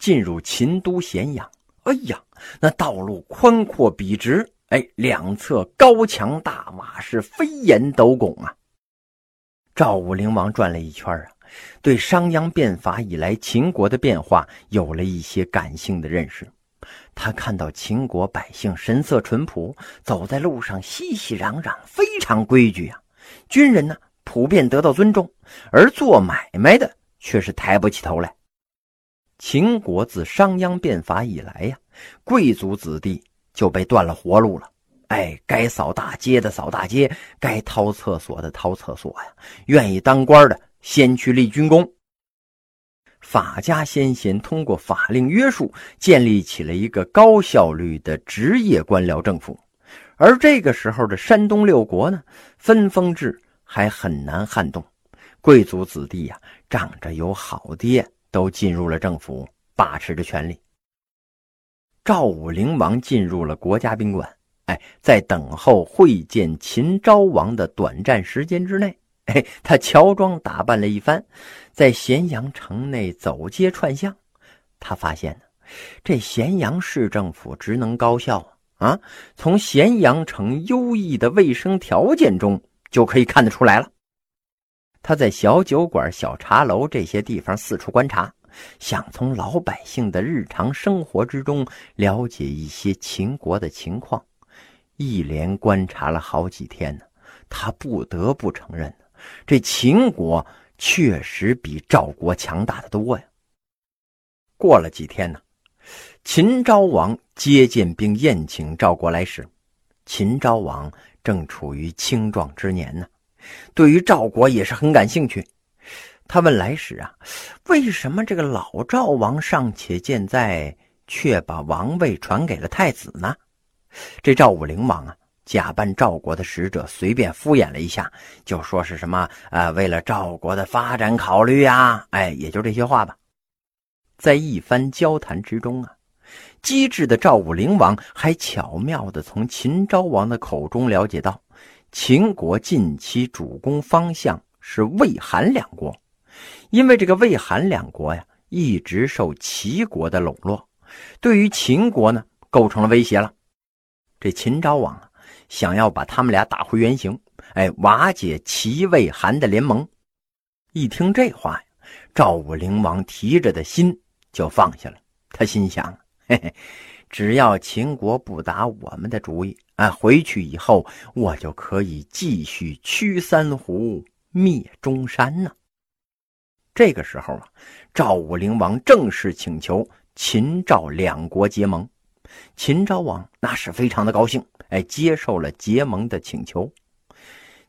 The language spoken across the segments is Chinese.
进入秦都咸阳。哎呀，那道路宽阔笔直，哎，两侧高墙大瓦，是飞檐斗拱啊。赵武灵王转了一圈啊，对商鞅变法以来秦国的变化有了一些感性的认识。他看到秦国百姓神色淳朴，走在路上熙熙攘攘，非常规矩呀。军人呢，普遍得到尊重，而做买卖的却是抬不起头来。秦国自商鞅变法以来呀，贵族子弟就被断了活路了。哎，该扫大街的扫大街，该掏厕所的掏厕所呀。愿意当官的先去立军功。法家先贤通过法令约束，建立起了一个高效率的职业官僚政府。而这个时候的山东六国呢，分封制还很难撼动，贵族子弟呀，仗着有好爹，都进入了政府，把持着权力。赵武灵王进入了国家宾馆，哎，在等候会见秦昭王的短暂时间之内，哎，他乔装打扮了一番，在咸阳城内走街串巷，他发现，这咸阳市政府职能高效。啊，从咸阳城优异的卫生条件中就可以看得出来了。他在小酒馆、小茶楼这些地方四处观察，想从老百姓的日常生活之中了解一些秦国的情况。一连观察了好几天呢，他不得不承认，这秦国确实比赵国强大的多呀。过了几天呢？秦昭王接见并宴请赵国来使，秦昭王正处于青壮之年呢，对于赵国也是很感兴趣。他问来使啊，为什么这个老赵王尚且健在，却把王位传给了太子呢？这赵武灵王啊，假扮赵国的使者，随便敷衍了一下，就说是什么啊，为了赵国的发展考虑呀，哎，也就这些话吧。在一番交谈之中啊。机智的赵武灵王还巧妙地从秦昭王的口中了解到，秦国近期主攻方向是魏韩两国，因为这个魏韩两国呀，一直受齐国的笼络，对于秦国呢构成了威胁了。这秦昭王啊，想要把他们俩打回原形，哎，瓦解齐魏韩的联盟。一听这话呀，赵武灵王提着的心就放下了，他心想。嘿嘿，只要秦国不打我们的主意，啊，回去以后我就可以继续驱三胡灭中山呢。这个时候啊，赵武灵王正式请求秦赵两国结盟，秦昭王那是非常的高兴，哎，接受了结盟的请求。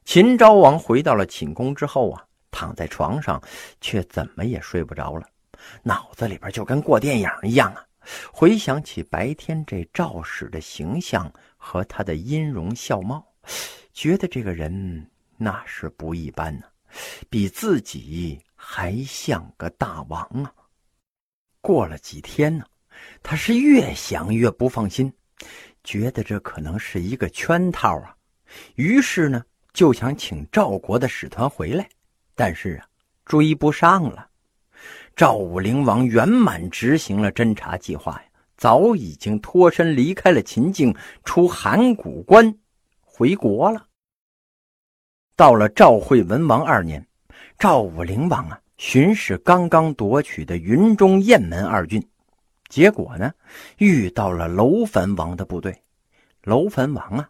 秦昭王回到了寝宫之后啊，躺在床上，却怎么也睡不着了，脑子里边就跟过电影一样啊。回想起白天这赵氏的形象和他的音容笑貌，觉得这个人那是不一般呢，比自己还像个大王啊。过了几天呢，他是越想越不放心，觉得这可能是一个圈套啊，于是呢就想请赵国的使团回来，但是啊追不上了。赵武灵王圆满执行了侦察计划呀，早已经脱身离开了秦境，出函谷关，回国了。到了赵惠文王二年，赵武灵王啊巡视刚刚夺取的云中、雁门二郡，结果呢遇到了楼烦王的部队。楼烦王啊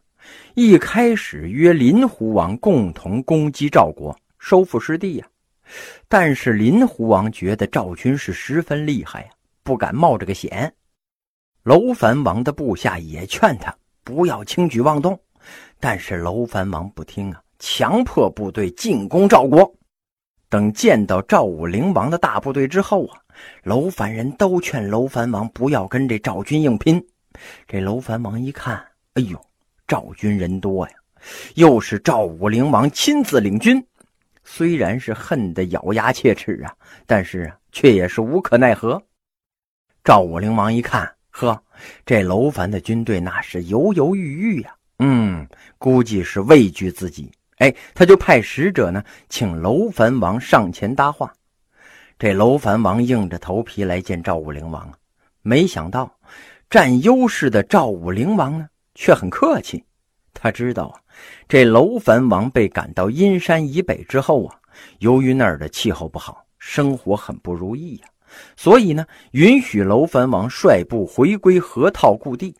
一开始约林胡王共同攻击赵国，收复失地呀。但是林胡王觉得赵军是十分厉害呀，不敢冒这个险。楼烦王的部下也劝他不要轻举妄动，但是楼烦王不听啊，强迫部队进攻赵国。等见到赵武灵王的大部队之后啊，楼烦人都劝楼烦王不要跟这赵军硬拼。这楼烦王一看，哎呦，赵军人多呀，又是赵武灵王亲自领军。虽然是恨得咬牙切齿啊，但是，却也是无可奈何。赵武灵王一看，呵，这楼烦的军队那是犹犹豫豫呀，嗯，估计是畏惧自己。哎，他就派使者呢，请楼烦王上前搭话。这楼烦王硬着头皮来见赵武灵王啊，没想到占优势的赵武灵王呢，却很客气。他知道啊，这楼烦王被赶到阴山以北之后啊，由于那儿的气候不好，生活很不如意呀，所以呢，允许楼烦王率部回归河套故地。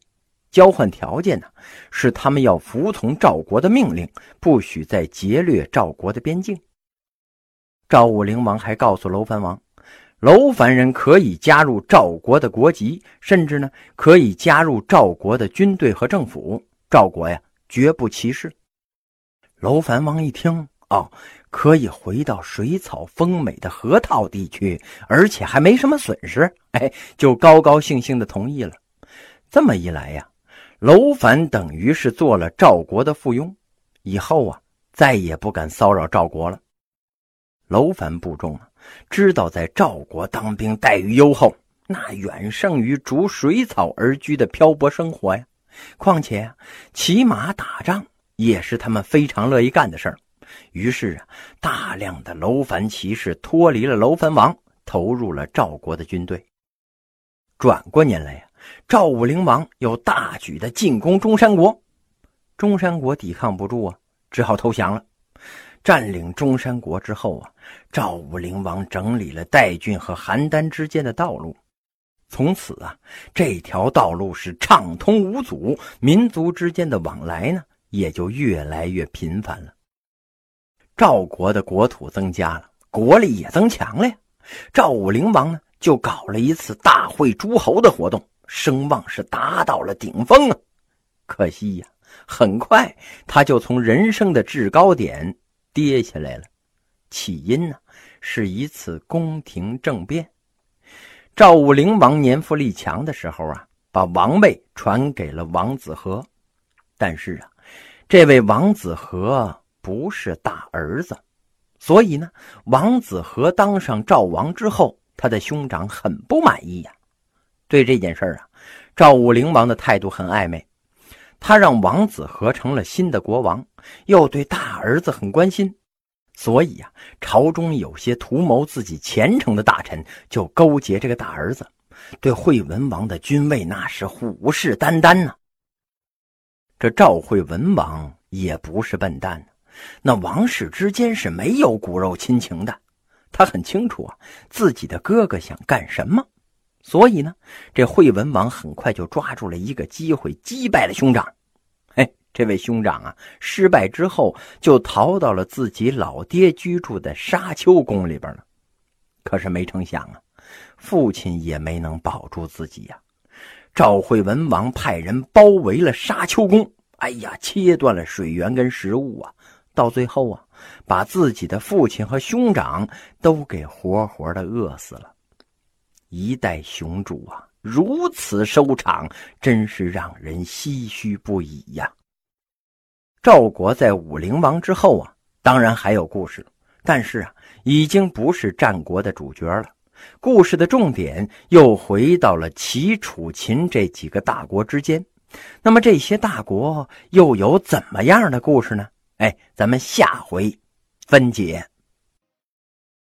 交换条件呢，是他们要服从赵国的命令，不许再劫掠赵国的边境。赵武灵王还告诉楼烦王，楼烦人可以加入赵国的国籍，甚至呢可以加入赵国的军队和政府，赵国呀绝不歧视。楼烦王一听，哦，可以回到水草丰美的河套地区，而且还没什么损失，哎，就高高兴兴的同意了。这么一来呀。楼烦等于是做了赵国的附庸，以后啊再也不敢骚扰赵国了。楼烦部众啊，知道在赵国当兵待遇优厚，那远胜于逐水草而居的漂泊生活呀。况且骑马打仗也是他们非常乐意干的事儿。于是啊，大量的楼烦骑士脱离了楼烦王，投入了赵国的军队。转过年来呀。赵武灵王又大举的进攻中山国，中山国抵抗不住啊，只好投降了。占领中山国之后啊，赵武灵王整理了代郡和邯郸之间的道路，从此啊，这条道路是畅通无阻，民族之间的往来呢也就越来越频繁了。赵国的国土增加了，国力也增强了呀。赵武灵王呢就搞了一次大会诸侯的活动。声望是达到了顶峰啊！可惜呀，很快他就从人生的制高点跌下来了。起因呢，是一次宫廷政变。赵武灵王年富力强的时候啊，把王位传给了王子和。但是啊，这位王子和不是大儿子，所以呢，王子和当上赵王之后，他的兄长很不满意呀。对这件事啊，赵武灵王的态度很暧昧。他让王子和成了新的国王，又对大儿子很关心，所以啊，朝中有些图谋自己前程的大臣就勾结这个大儿子，对惠文王的君位那是虎视眈眈呢。这赵惠文王也不是笨蛋，那王室之间是没有骨肉亲情的，他很清楚啊，自己的哥哥想干什么。所以呢，这惠文王很快就抓住了一个机会，击败了兄长。嘿，这位兄长啊，失败之后就逃到了自己老爹居住的沙丘宫里边了。可是没成想啊，父亲也没能保住自己呀。赵惠文王派人包围了沙丘宫，哎呀，切断了水源跟食物啊，到最后啊，把自己的父亲和兄长都给活活的饿死了。一代雄主啊，如此收场，真是让人唏嘘不已呀。赵国在武灵王之后啊，当然还有故事，但是啊，已经不是战国的主角了。故事的重点又回到了齐、楚、秦这几个大国之间。那么这些大国又有怎么样的故事呢？哎，咱们下回分解。